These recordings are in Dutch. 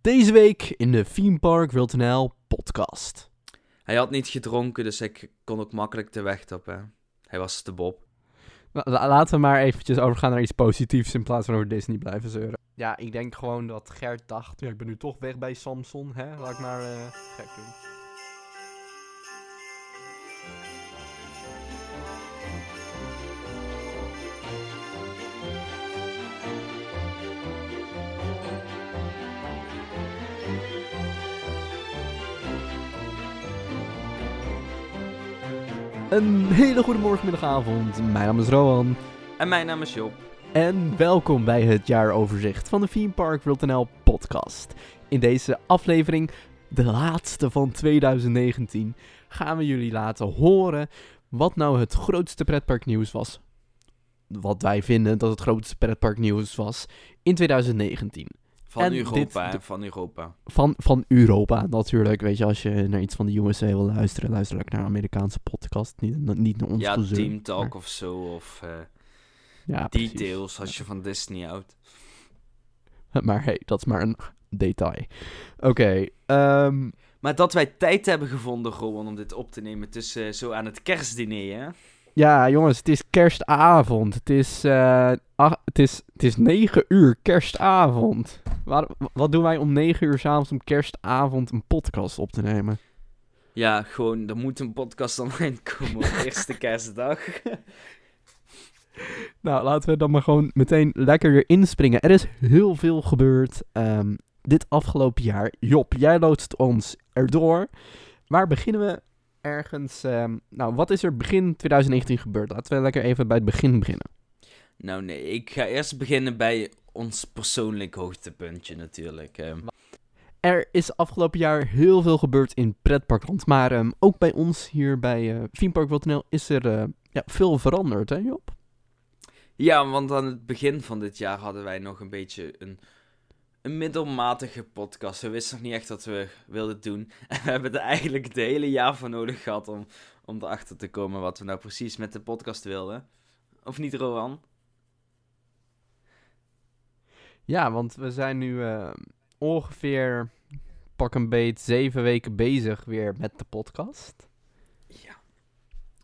Deze week in de Theme Park WilTNL podcast. Hij had niet gedronken, dus ik kon ook makkelijk de weg op. Hè. Hij was de Bob. La- la- laten we maar eventjes overgaan naar iets positiefs in plaats van over Disney blijven zeuren. Ja, ik denk gewoon dat Gert dacht, ja, ik ben nu toch weg bij Samson, hè? Laat ik maar eh, gek doen. Een hele goede morgen, middag, avond. Mijn naam is Rowan. En mijn naam is Job. En welkom bij het jaaroverzicht van de Theme Park WilTNL podcast. In deze aflevering, de laatste van 2019, gaan we jullie laten horen wat nou het grootste pretparknieuws was. Wat wij vinden dat het grootste pretparknieuws was in 2019. Van En Europa, dit- van Europa. Van, van Europa natuurlijk. Weet je, als je naar iets van de USA wil luisteren, luister lekker naar een Amerikaanse podcast. Niet, niet naar ons Ja, gezeur, Team Talk maar- of zo, of eh, ja, precies. Details als je van Disney houdt. Maar hey, dat is maar een detail. Oké, ehm, Maar dat wij tijd hebben gevonden, Rowan, om dit op te nemen tussen eh, zo aan het kerstdiner, hè? Ja, jongens, het is kerstavond. Het is, eh, ach- het is, het is 9 uur kerstavond. Waar, wat doen wij om 9 uur s'avonds om kerstavond een podcast op te nemen? Ja, gewoon, er moet een podcast online komen op eerste kerstdag. Nou, laten we dan maar gewoon meteen lekker weer inspringen. Er is heel veel gebeurd ehm, dit afgelopen jaar. Job, jij loodst ons erdoor. Waar beginnen we ergens? ehm, nou, wat is er begin 2019 gebeurd? Laten we lekker even bij het begin beginnen. nou nee, ik ga eerst beginnen bij ons persoonlijk hoogtepuntje natuurlijk. ehm. Er is afgelopen jaar heel veel gebeurd in pretparkland. Maar ehm, ook bij ons hier bij Theme WilTNL is er eh, ja, veel veranderd, hè Job? Ja, want aan het begin van dit jaar hadden wij nog een beetje een, een middelmatige podcast. We wisten nog niet echt wat we wilden doen. En we hebben er eigenlijk het hele jaar voor nodig gehad om, om erachter te komen wat we nou precies met de podcast wilden. Of niet, Rowan? Ja, want we zijn nu eh, ongeveer pak een beet zeven weken bezig weer met de podcast. Ja.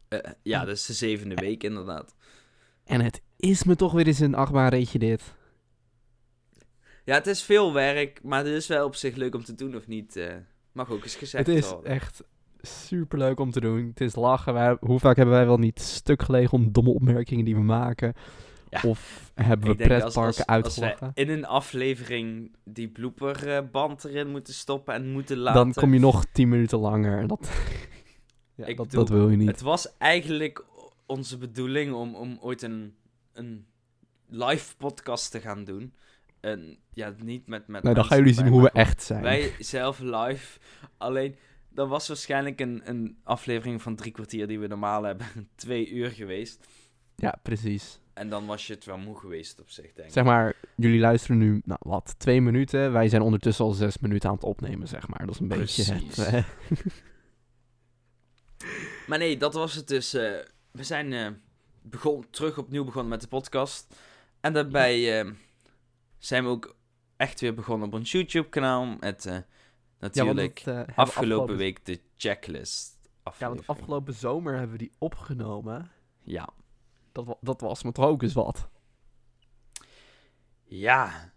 Eh, ja, dat is de zevende week inderdaad. En het is me toch weer eens een achtbaanreetje dit. Ja, het is veel werk, maar het is wel op zich leuk om te doen, of niet? eh, mag ook eens gezegd Het is worden. echt super leuk om te doen. Het is lachen. Wij, hoe vaak hebben wij wel niet stuk gelegen om domme opmerkingen die we maken? Ja. Of hebben we Ik denk als- pretparken uitgelachen? in een aflevering die blooperband erin moeten stoppen en moeten laten. Dan kom je nog tien minuten langer. Dat, ja, dat, dat wil je niet. Het was eigenlijk onze bedoeling om, om ooit een, een live podcast te gaan doen. En ja, niet met. met Nou, dan gaan jullie zien hoe we echt zijn. Wij zelf live. Alleen, dan was waarschijnlijk een, een aflevering van drie kwartier die we normaal hebben, twee uur geweest. Ja, precies. En dan was je het wel moe geweest op zich, denk ik. Zeg maar, jullie luisteren nu, nou wat, twee minuten. Wij zijn ondertussen al zes minuten aan het opnemen, zeg maar. Dat is een beetje het... eh, Maar nee, dat was het dus. eh, we zijn eh, begon, terug opnieuw begonnen met de podcast. En daarbij zijn we ook echt weer begonnen op ons YouTube-kanaal. Met eh, ja, natuurlijk het, eh, afgelopen week de checklist. Ja, aflevering. want afgelopen zomer hebben we die opgenomen. Ja. Dat, dat was me toch ook eens wat. Ja.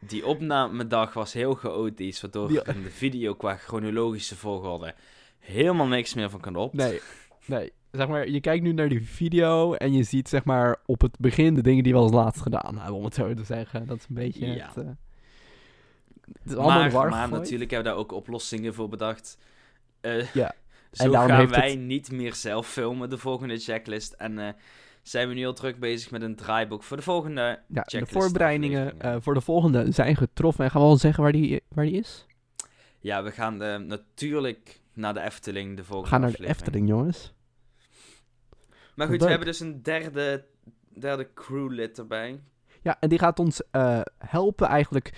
Die opnamedag was heel chaotisch, waardoor in de video qua chronologische volgorde helemaal niks meer van kan op. Nee, nee. Zeg maar, je kijkt nu naar die video en je ziet zeg maar op het begin de dingen die we als laatst gedaan hebben, om het zo te zeggen. Dat is een beetje Ja. het... eh, het is allemaal in maar, de maar natuurlijk hebben we daar ook oplossingen voor bedacht. Eh, Ja, Zo en daarom gaan heeft wij het- niet meer zelf filmen, de volgende checklist. En eh, zijn we nu al druk bezig met een draaiboek voor de volgende Ja, de checklist voorbereidingen afleveringen. eh, voor de volgende zijn getroffen. En gaan we al zeggen waar die, waar die is? Ja, we gaan natuurlijk naar de Efteling de We volgende gaan naar de. Efteling, jongens. Maar goed, we hebben dus een derde, derde crewlid erbij. Ja, en die gaat ons eh, helpen eigenlijk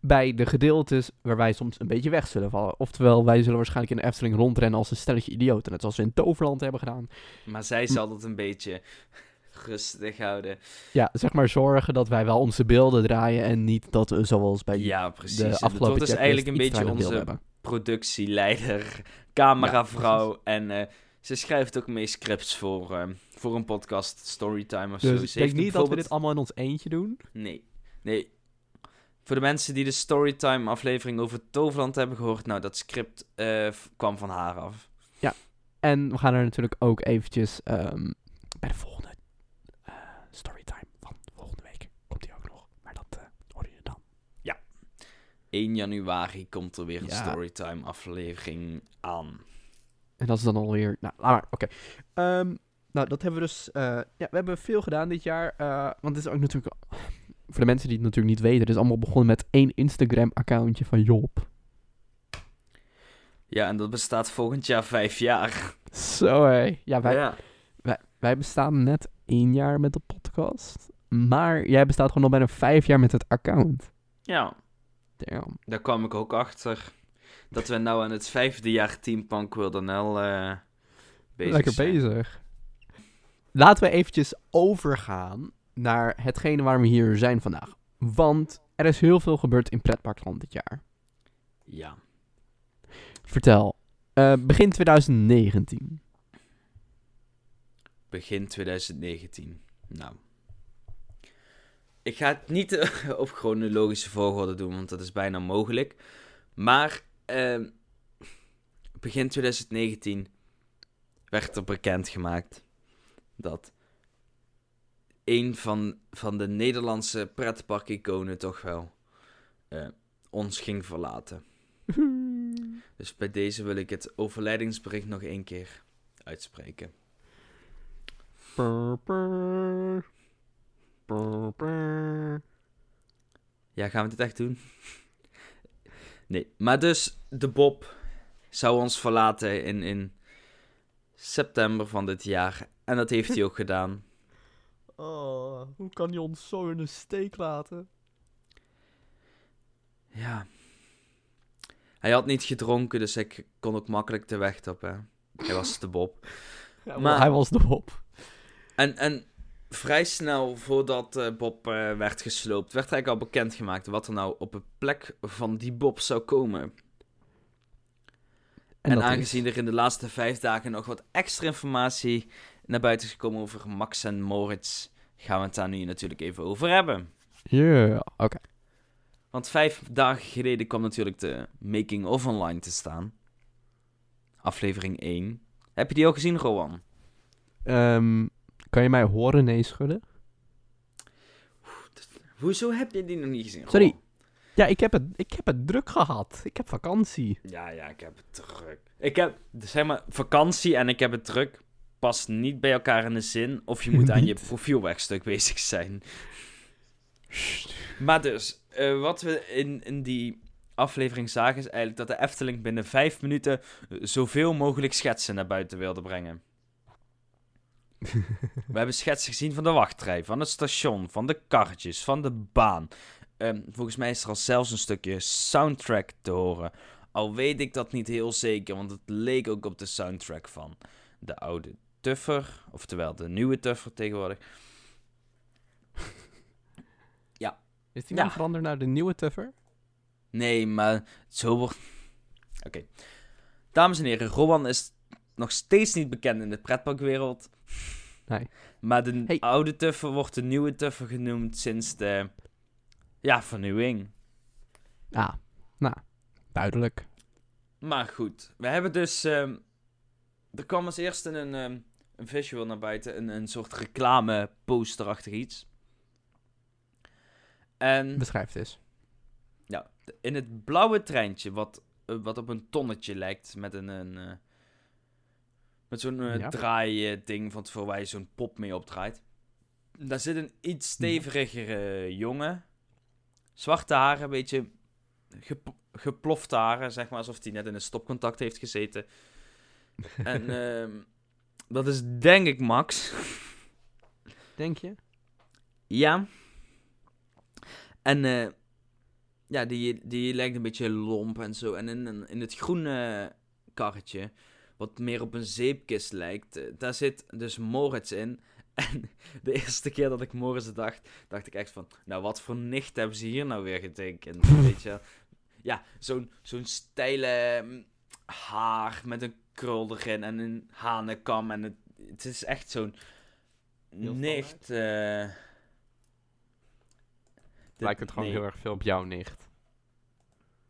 bij de gedeeltes waar wij soms een beetje weg zullen vallen. Oftewel, wij zullen waarschijnlijk in de Efteling rondrennen als een stelletje idioten. Net zoals we in Toverland hebben gedaan. Maar zij zal dat een beetje rustig houden. Ja, zeg maar zorgen dat wij wel onze beelden draaien en niet dat we zoals bij Ja, precies. de afgelopen wordt dus checklist eigenlijk een beetje onze productieleider, cameravrouw. en eh, ze schrijft ook mee scripts voor, eh, voor een podcast, Storytime of zo. Dus ik Ze denk niet dat we dit allemaal in ons eentje doen. Nee, nee. Voor de mensen die de Storytime aflevering over Toverland hebben gehoord, nou, dat script eh, kwam van haar af. En we gaan er natuurlijk ook eventjes ehm, bij de volgende eh, storytime van volgende week. Komt die ook nog. Maar dat eh, hoor je dan. 1 januari komt er weer een Ja. Storytime aflevering aan. En dat is dan alweer... Nou, laat maar. Oké. Ehm, nou, dat hebben we dus... eh, ja, we hebben veel gedaan dit jaar. eh, want het is ook natuurlijk... Voor de mensen die het natuurlijk niet weten. Het is allemaal begonnen met één Instagram-accountje van Job. Ja, en dat bestaat volgend jaar vijf jaar. Zo hé. Ja, wij, ja. wij, wij bestaan net één jaar met de podcast. Maar jij bestaat gewoon al bijna vijf jaar met het account. ja, Damn. daar kwam ik ook achter. Dat we nou aan het vijfde jaar Team Punk Wilderel eh bezig Lekker zijn. bezig. Laten we eventjes overgaan naar hetgene waarom we hier zijn vandaag. Want er is heel veel gebeurd in pretparkland dit jaar. Ja. Vertel. Eh, begin 2019. Begin 2019. Nou. Ik ga het niet op chronologische volgorde doen, want dat is bijna mogelijk. Maar ehm, begin 2019 werd er bekendgemaakt dat een van, van de Nederlandse pretparkiconen toch wel eh, ons ging verlaten. Dus bij deze wil ik het overlijdingsbericht nog één keer uitspreken. Ja, gaan we dit echt doen? Nee, maar dus de Bob zou ons verlaten in, in september van dit jaar. En dat heeft hij ook gedaan. Oh, hoe kan je ons zo in de steek laten? Ja. Hij had niet gedronken, dus ik kon ook makkelijk de weg op. Hè. Hij was de Bob. Ja, Maar- hij was de Bob. En, en vrij snel voordat eh, Bob eh, werd gesloopt, werd eigenlijk al bekendgemaakt wat er nou op de plek van die Bob zou komen. En, is- aangezien er in de laatste vijf dagen nog wat extra informatie naar buiten is gekomen over Max en Moritz, gaan we het daar nu natuurlijk even over hebben. Ja, oké. Want vijf dagen geleden kwam natuurlijk de Making of online te staan. Aflevering 1. Heb je die al gezien, Rowan? Ehm, kan je mij horen nee schudden? Hoezo heb je die nog niet gezien? Sorry. Ja, ik heb, het, ik heb het druk gehad. Ik heb vakantie. Ja, ja, ik heb het druk. Ik heb, zeg maar, vakantie en ik heb het druk. Past niet bij elkaar in de zin. Of je moet aan je Niet. profielwegstuk bezig zijn. Maar dus, eh, wat we in, in die aflevering zagen is eigenlijk dat de Efteling binnen vijf minuten eh, zoveel mogelijk schetsen naar buiten wilde brengen. We hebben schetsen gezien van de wachtrij, van het station, van de karretjes, van de baan. Ehm, volgens mij is er al zelfs een stukje soundtrack te horen. Al weet ik dat niet heel zeker, want het leek ook op de soundtrack van de oude Tuffer, oftewel de nieuwe Tuffer tegenwoordig. Is die Ja. naam veranderd naar de nieuwe Tuffer? Nee, maar zo wordt. Oké. Dames en heren, Rowan is nog steeds niet bekend in de pretparkwereld. Nee. Maar de Hey. oude Tuffer wordt de nieuwe Tuffer genoemd sinds de. Ja, vernieuwing. Ah, nou, duidelijk. Maar goed, we hebben dus. ehm, er kwam als eerste een, ehm, een visual naar buiten, een, een soort reclame posterachtig iets. En Beschrijf het eens. in het blauwe treintje, wat, eh, wat op een tonnetje lijkt, met een. een eh, met zo'n Ja. draai-ding van tevoren waar je zo'n pop mee opdraait. Daar zit een iets stevigere jongen. Zwarte haren, een beetje gep- geplofte haren, zeg maar, alsof hij net in een stopcontact heeft gezeten. en ehm, dat is denk ik Max. Denk je? Ja. En eh, ja, die, die lijkt een beetje lomp en zo. En in, in het groene karretje, wat meer op een zeepkist lijkt, eh, daar zit dus Moritz in. En de eerste keer dat ik Morris dacht, dacht ik echt van... Nou, wat voor nicht hebben ze hier nou weer getekend? Weet je? Ja, zo'n zo'n steile mm, haar met een krul erin en een hanenkam. En het, het is echt zo'n nicht... dit- Lijkt het gewoon nee, heel erg veel op jouw nicht.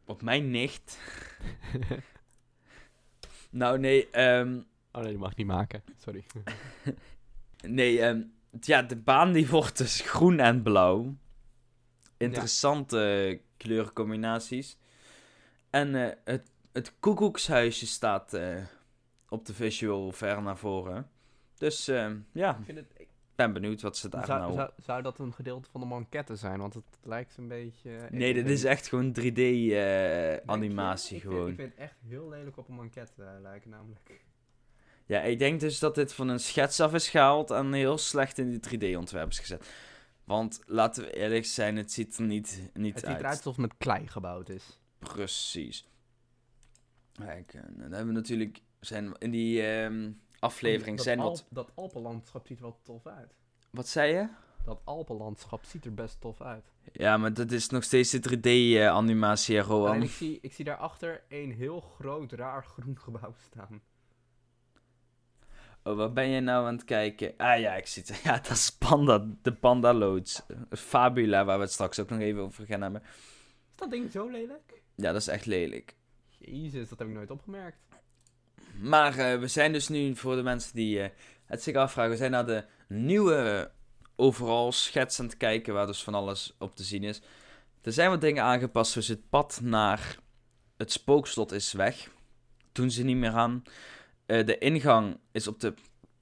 Op mijn nicht? nou, nee, ehm... Oh nee, die mag ik niet maken. Sorry. Nee, ehm, ja, de baan die wordt dus groen en blauw. Interessante kleurcombinaties. En eh, het, het koekoekshuisje staat eh, op de visual ver naar voren. Dus ehm, ja, Ik vind het, ben benieuwd wat ze daar zou, nou... zou, zou dat een gedeelte van de manquette zijn? Want het lijkt een beetje... ik- Nee, dit is echt gewoon 3D Denk je? eh, animatie Ik gewoon. Vind, ik vind het echt heel lelijk op een manquette eh, lijken namelijk. Ja, ik denk dus dat dit van een schets af is gehaald en heel slecht in die 3D-ontwerp is gezet. Want laten we eerlijk zijn, het ziet er niet, niet Het uit. ziet eruit alsof het met klei gebouwd is. Precies. Kijk, dan hebben we natuurlijk zijn in die ehm, aflevering dat zijn Alp- wat. Dat Alpenlandschap ziet er wel tof uit. Wat zei je? Dat Alpenlandschap ziet er best tof uit. Ja, maar dat is nog steeds de 3D-animatie, Alleen Roan. ik zie, ik zie daarachter een heel groot, raar groen gebouw staan. Oh, waar ben je nou aan het kijken? Ah ja, ik zie het. Ja, dat is Panda, de Panda Loads. Fabula, waar we het straks ook nog even over gaan hebben. Is dat ding zo lelijk? Ja, dat is echt lelijk. Jezus, dat heb ik nooit opgemerkt. Maar eh, we zijn dus nu, voor de mensen die eh, het zich afvragen, we zijn naar de nieuwe overal schets aan het kijken, waar dus van alles op te zien is. Er zijn wat dingen aangepast, dus het pad naar het spookslot is weg. Doen ze niet meer aan. Eh, de ingang is op de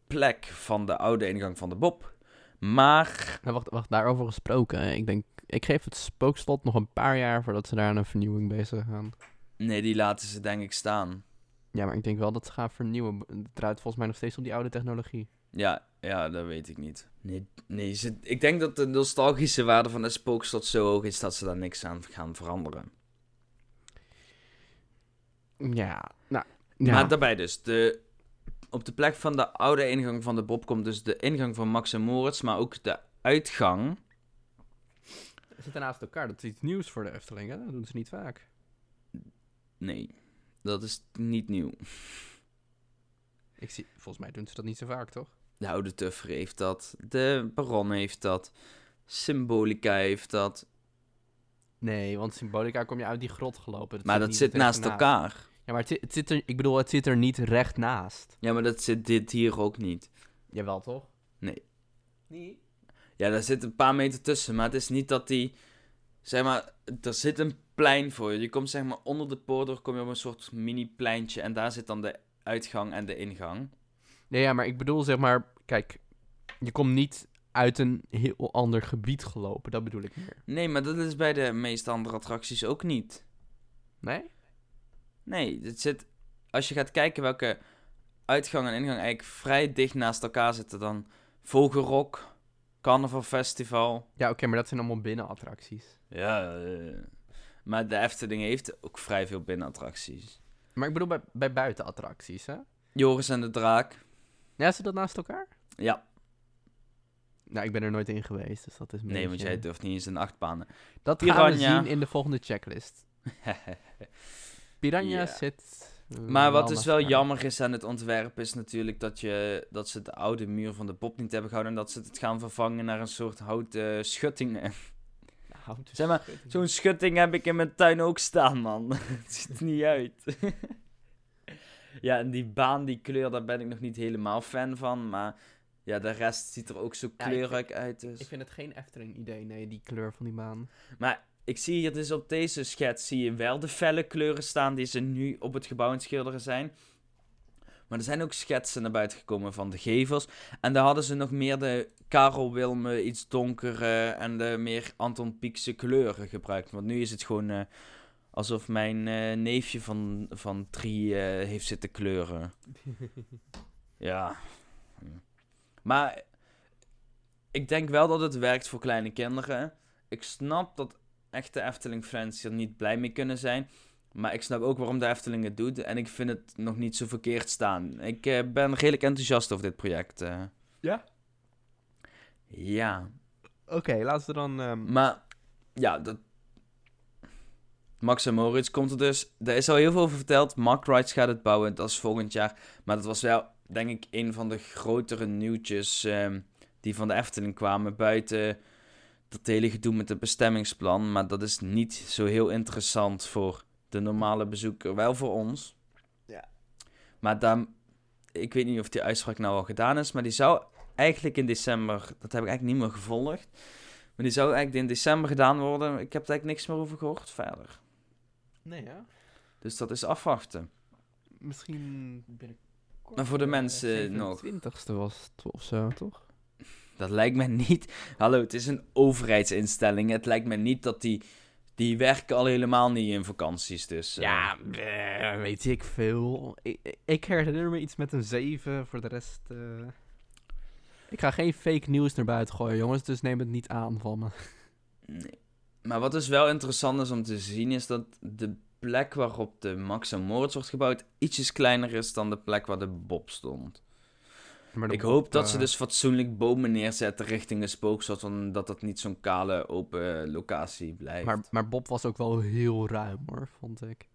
plek van de oude ingang van de Bob. Maar, Nou, wacht, wacht, daarover gesproken. Ik denk, ik geef het spookslot nog een paar jaar voordat ze daar aan een vernieuwing bezig gaan. nee, die laten ze denk ik staan. Ja, maar ik denk wel dat ze gaan vernieuwen. Het draait volgens mij nog steeds op die oude technologie. Ja, ja, dat weet ik niet. Nee, nee ze, ik denk dat de nostalgische waarde van het spookslot zo hoog is dat ze daar niks aan gaan veranderen. Ja, nou... Ja. Maar daarbij dus, de, op de plek van de oude ingang van de Bob komt dus de ingang van Max en Moritz, maar ook de uitgang. Ze zitten naast elkaar. Dat is iets nieuws voor de Efteling, hè? Dat doen ze niet vaak. Nee, dat is niet nieuw. Ik zie, volgens mij doen ze dat niet zo vaak, toch? De oude Tuffer heeft dat, de Baron heeft dat, Symbolica heeft dat, Nee, want Symbolica kom je uit die grot gelopen. maar dat zit naast ernaast. elkaar. Ja, maar het zit, het zit er... Ik bedoel, het zit er niet recht naast. Ja, maar dat zit dit hier ook niet. Jawel, toch? Nee. Nee? Ja, daar zit een paar meter tussen, maar het is niet dat die... Zeg maar, er zit een plein voor je. Je komt zeg maar onder de poort door, kom je op een soort mini-pleintje en daar zit dan de uitgang en de ingang. Nee, ja, maar ik bedoel, zeg maar... Kijk, je komt niet uit een heel ander gebied gelopen. Dat bedoel ik meer. Nee, maar dat is bij de meeste andere attracties ook niet. Nee? Nee, het zit... Als je gaat kijken welke uitgang en ingang eigenlijk vrij dicht naast elkaar zitten, dan Vogelrok, Carnaval Festival. Ja, oké, maar dat zijn allemaal binnenattracties. Ja, eh, maar de Efteling heeft ook vrij veel binnenattracties. Maar ik bedoel bij, bij buitenattracties, hè? Joris en de Draak. Ja, zit dat naast elkaar? Ja, Nou, ik ben er nooit in geweest, dus dat is nee, want jij durft niet eens in achtbanen. Dat gaan we zien in de volgende checklist. Piranha zit... eh, maar wat dus wel jammer is aan het ontwerp is natuurlijk dat, je, dat ze de oude muur van de Bob niet hebben gehouden en dat ze het gaan vervangen naar een soort houten schutting. Houten Zeg maar. Zo'n schutting heb ik in mijn tuin ook staan, man. het ziet er niet uit. ja, en die baan, die kleur, daar ben ik nog niet helemaal fan van. Maar ja, de rest ziet er ook zo Ja, kleurrijk uit. Dus. Ik vind het geen Efteling-idee, nee, die kleur van die baan. Maar ik zie hier dus op deze schets zie je wel de felle kleuren staan die ze nu op het gebouw aan het schilderen zijn. Maar er zijn ook schetsen naar buiten gekomen van de gevels. En daar hadden ze nog meer de Karel Wilme, iets donkere en de meer Anton Pieckse kleuren gebruikt. Want nu is het gewoon eh, alsof mijn eh, neefje van, van drie eh, heeft zitten kleuren. Ja. Maar ik denk wel dat het werkt voor kleine kinderen. Ik snap dat echte Efteling-fans er niet blij mee kunnen zijn. Maar ik snap ook waarom de Efteling het doet. En ik vind het nog niet zo verkeerd staan. Ik eh, ben redelijk enthousiast over dit project. eh. Ja? Ja, Oké, laten we dan... ehm, maar ja, dat... Max en Moritz komt er dus... Er is al heel veel over verteld. Mark Rides gaat het bouwen, dat is volgend jaar. Maar dat was wel, denk ik, een van de grotere nieuwtjes ehm, die van de Efteling kwamen. Buiten dat hele gedoe met het bestemmingsplan. Maar dat is niet zo heel interessant voor de normale bezoeker. Wel voor ons. Ja. Maar dan... Ik weet niet of die uitspraak nou al gedaan is, maar die zou eigenlijk in december... Dat heb ik eigenlijk niet meer gevolgd. Maar die zou eigenlijk in december gedaan worden. Ik heb er eigenlijk niks meer over gehoord verder. Nee, ja. Dus dat is afwachten. Misschien binnenkort. Maar voor de eh, mensen nog. 27ste was het of zo, toch? Dat lijkt me niet... Hallo, het is een overheidsinstelling. Het lijkt me niet dat die... Die werken al helemaal niet in vakanties, dus... eh, Ja, eh, weet ik veel. Ik, ik herinner me iets met een 7. Voor de rest. eh, Ik ga geen fake nieuws naar buiten gooien, jongens. Dus neem het niet aan van me. Nee. Maar wat dus wel interessant is om te zien, is dat de plek waarop de Max en Moritz wordt gebouwd ietsjes kleiner is dan de plek waar de Bob stond. Maar Ik hoop dat eh, ze dus fatsoenlijk bomen neerzetten richting de spookslot, want dat niet zo'n kale open locatie blijft. Maar, maar Bob was ook wel heel ruim hoor, vond ik.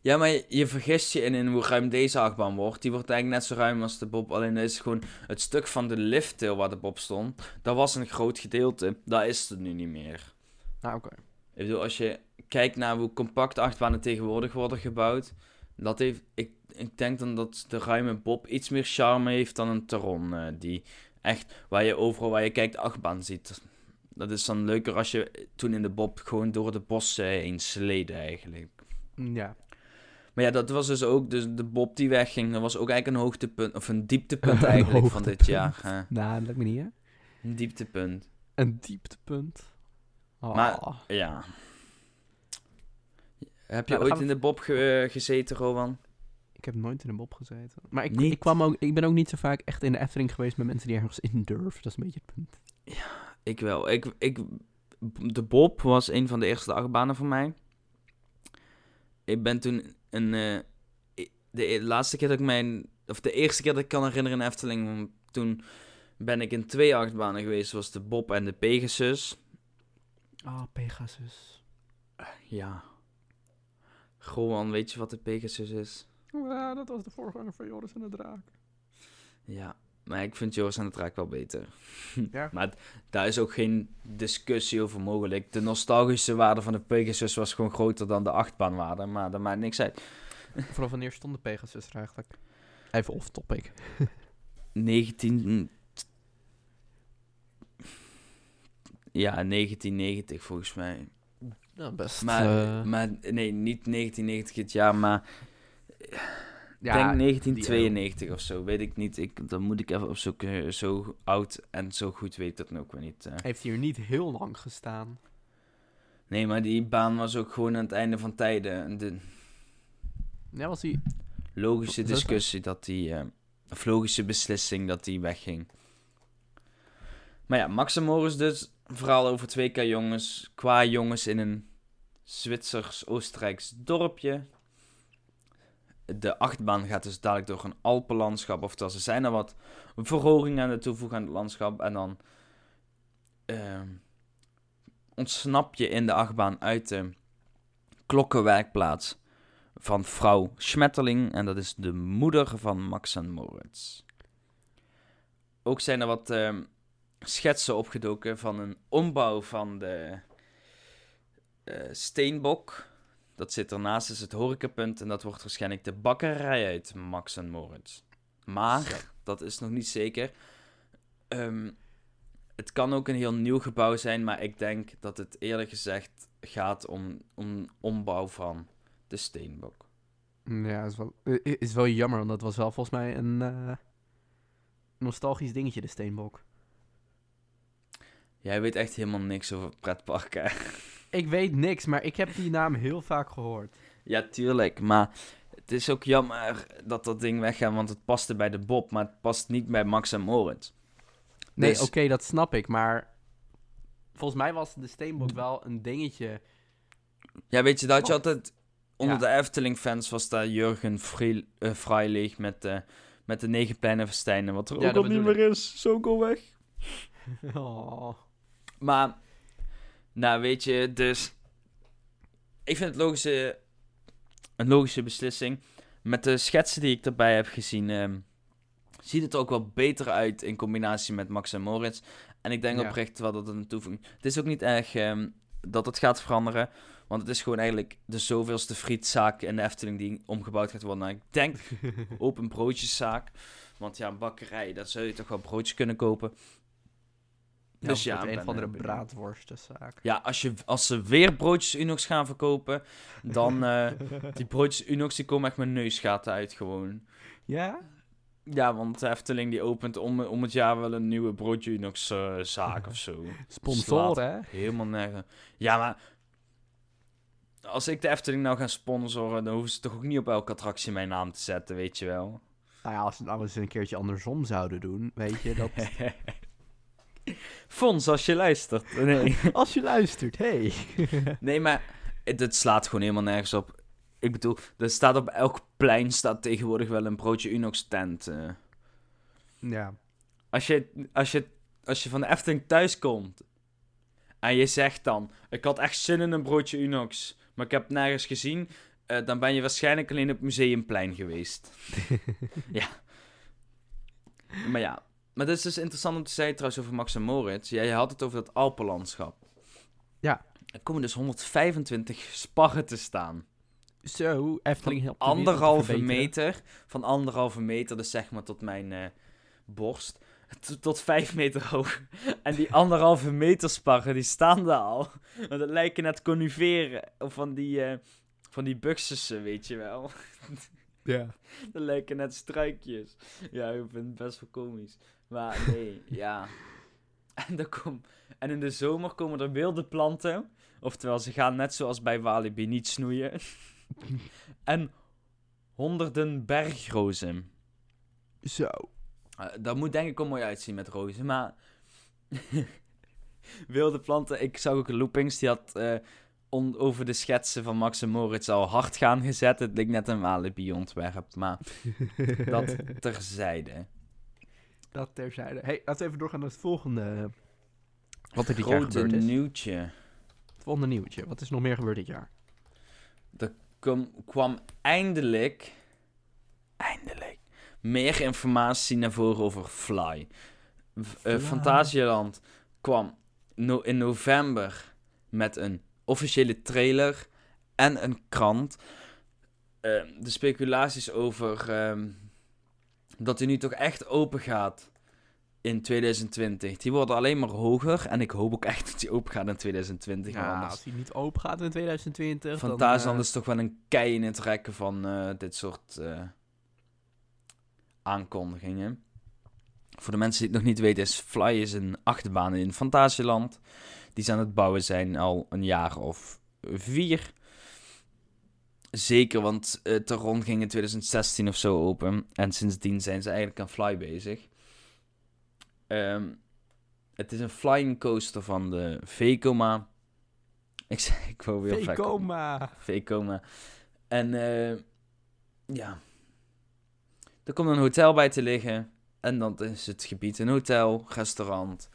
Ja, maar je, je vergist je in, in hoe ruim deze achtbaan wordt. Die wordt eigenlijk net zo ruim als de Bob, alleen is gewoon het stuk van de lifttail waar de Bob stond, dat was een groot gedeelte. Dat is het nu niet meer. Nou, oké. Ik bedoel, als je kijkt naar hoe compact achtbanen tegenwoordig worden gebouwd, dat heeft, ik, ik denk dan dat de ruime Bob iets meer charme heeft dan een Taron, eh, die echt, waar je overal waar je kijkt, achtbaan ziet. Dat is dan leuker als je toen in de Bob gewoon door de bossen heen sleden eigenlijk. Ja. Maar ja, dat was dus ook, dus de Bob die wegging, dat was ook eigenlijk een hoogtepunt, of een dieptepunt Een eigenlijk van dit jaar. hè. Nou, dat lijkt me niet, hè? Een dieptepunt. Een dieptepunt. Oh. Maar- Ja. Heb je Nou, dan ooit we- in de Bob ge- eh, gezeten, Rowan? Ik heb nooit in een Bob gezeten. Maar ik, ik, kwam ook, ik ben ook niet zo vaak echt in de Efteling geweest met mensen die ergens in durven. Dat is een beetje het punt. Ik wel. Ik, ik, de Bob was een van de eerste achtbanen voor mij. Ik ben toen een... eh, i- de e- laatste keer dat ik mijn... Of de eerste keer dat ik kan herinneren in Efteling... want Toen ben ik in twee achtbanen geweest. was de Bob en de Pegasus. Ah, Pegasus. Ja. Gewoon, weet je wat de Pegasus is? Ja, dat was de voorganger van Joris en de Draak. Ja. Maar ik vind Joris en de Draak wel beter. Ja. Maar daar is ook geen discussie over mogelijk. De nostalgische waarde van de Pegasus was gewoon groter dan de achtbaanwaarde. Maar dat maakt niks uit. Vanaf wanneer stond de Pegasus er eigenlijk? Even off topic. 19... Ja, 1990 volgens mij. Nou, best. Maar, eh, maar nee, niet 1990 het jaar, maar ik ja, denk 1992 of zo. Weet ik niet. Ik, dan moet ik even opzoeken. Zo oud en zo goed weet ik dat ook weer niet. eh. heeft hier niet heel lang gestaan. Nee, maar die baan was ook gewoon aan het einde van tijden. De Ja, was hij... logische discussie dat die... eh, of logische beslissing dat die wegging. Maar ja, Max en Morris dus. Verhaal over twee jongens. Qua jongens in een Zwitsers-Oostenrijks dorpje. De achtbaan gaat dus dadelijk door een Alpenlandschap. Oftewel, ze zijn er wat verhogingen aan het toevoegen aan het landschap. En dan ehm, ontsnap je in de achtbaan uit de klokkenwerkplaats van vrouw Schmetterling. En dat is de moeder van Max en Moritz. Ook zijn er wat ehm, schetsen opgedoken van een ombouw van de eh, Steenbok. Dat zit ernaast, is het horecapunt. En dat wordt waarschijnlijk de bakkerij uit Max en Moritz. Maar, dat is nog niet zeker. Ehm, het kan ook een heel nieuw gebouw zijn, maar ik denk dat het eerlijk gezegd gaat om, om ombouw van de Steenbok. Ja, is wel, is wel jammer, want dat was wel volgens mij een eh, nostalgisch dingetje, de Steenbok. Jij weet echt helemaal niks over pretparken. Ik weet niks, maar ik heb die naam heel vaak gehoord. Ja, tuurlijk. Maar het is ook jammer dat dat ding weggaat, want het paste bij de Bob, maar het past niet bij Max en Moritz. Nee, Dus- oké, dat snap ik, maar volgens mij was de Steenbok wel een dingetje. Ja, weet je, dat je Oh. altijd... Onder Ja. de Efteling-fans was daar Jurgen Vrij- eh, Freilich met, de met de negen kleine festijnen, wat er Ja, ook al niet meer is. Zo go weg. Oh. Maar, nou weet je, dus... Ik vind het logische, een logische beslissing. Met de schetsen die ik erbij heb gezien, ehm, ziet het er ook wel beter uit in combinatie met Max en Moritz. En ik denk Ja. oprecht wel dat het een toevoeging... Het is ook niet erg ehm, dat het gaat veranderen. Want het is gewoon eigenlijk de zoveelste frietzaak in de Efteling die omgebouwd gaat worden. Nou, ik denk open broodjeszaak. Want ja, een bakkerij, daar zou je toch wel broodjes kunnen kopen. Dus ja, een of andere braadworstenzaak. Ja, als, je, als ze weer broodjes Unox gaan verkopen, dan... eh, die broodjes Unox, die komen echt mijn neusgaten uit gewoon. Ja? Ja, want de Efteling die opent om, om het jaar wel een nieuwe broodje Unox eh, zaak of zo. Sponsor, hè? Helemaal nergens. Ja, maar... Als ik de Efteling nou ga sponsoren, dan hoeven ze toch ook niet op elke attractie mijn naam te zetten, weet je wel. Nou ja, als ze het nou eens een keertje andersom zouden doen, weet je, dat... Fons, als je luistert. Nee. als je luistert, hey. Nee, maar het, het slaat gewoon helemaal nergens op. Ik bedoel, er staat op elk plein staat tegenwoordig wel een broodje Unox tent. eh. ja. Als je, als, je, als je van de Efteling thuis komt en je zegt dan, ik had echt zin in een broodje Unox, maar ik heb het nergens gezien, eh, dan ben je waarschijnlijk alleen op het Museumplein geweest. ja. Maar ja, maar dat is dus interessant om te zeggen trouwens over Max en Moritz. Ja, je had het over dat Alpenlandschap. Ja. Er komen dus 125 sparren te staan. Zo, Efteling helpt anderhalve meter, van anderhalve meter, dus zeg maar tot mijn eh, borst, tot vijf meter hoog. En die anderhalve meter sparren, die staan daar al. Want het lijken net coniferen, of van die, eh van die buxussen, weet je wel. Ja. Dat lijken net struikjes. Ja, ik vind het best wel komisch. Maar nee, ja. En, dan kom, en in de zomer komen er wilde planten. Oftewel, ze gaan net zoals bij Walibi niet snoeien. en honderden bergrozen. Zo. Eh, dat moet denk ik wel mooi uitzien met rozen, maar... wilde planten, ik zag ook Loopings, die had eh, on- over de schetsen van Max en Moritz al hard gaan gezet. Het leek net een Walibi-ontwerp, maar dat terzijde. Dat terzijde. Hey, laten we even doorgaan naar het volgende. Wat er dit jaar gebeurd is. nieuwtje. Het volgende nieuwtje. Wat is nog meer gebeurd dit jaar? Kom, kwam eindelijk, eindelijk, meer informatie naar voren over Fly. Eh. Fantasieland kwam no- in november met een officiële trailer en een krant. Eh, de speculaties over ehm, dat hij nu toch echt open gaat in 2020, die worden alleen maar hoger. En ik hoop ook echt dat hij open gaat in 2020. want Ja, anders als hij niet open gaat in 2020, dan... Fantasieland is toch wel een kei in het rekken van eh, dit soort eh, aankondigingen. Voor de mensen die het nog niet weten, is Fly is een achtbaan in Fantasieland. Die ze aan het bouwen zijn al een jaar of vier. Zeker, want eh Taron ging in 2016 of zo open. En sindsdien zijn ze eigenlijk aan Fly bezig. Ehm, het is een flying coaster van de Vekoma. Ik, zeg, ik wou weer Vekoma. Vekoma. En eh, ja. Er komt een hotel bij te liggen. En dan is het gebied een hotel, restaurant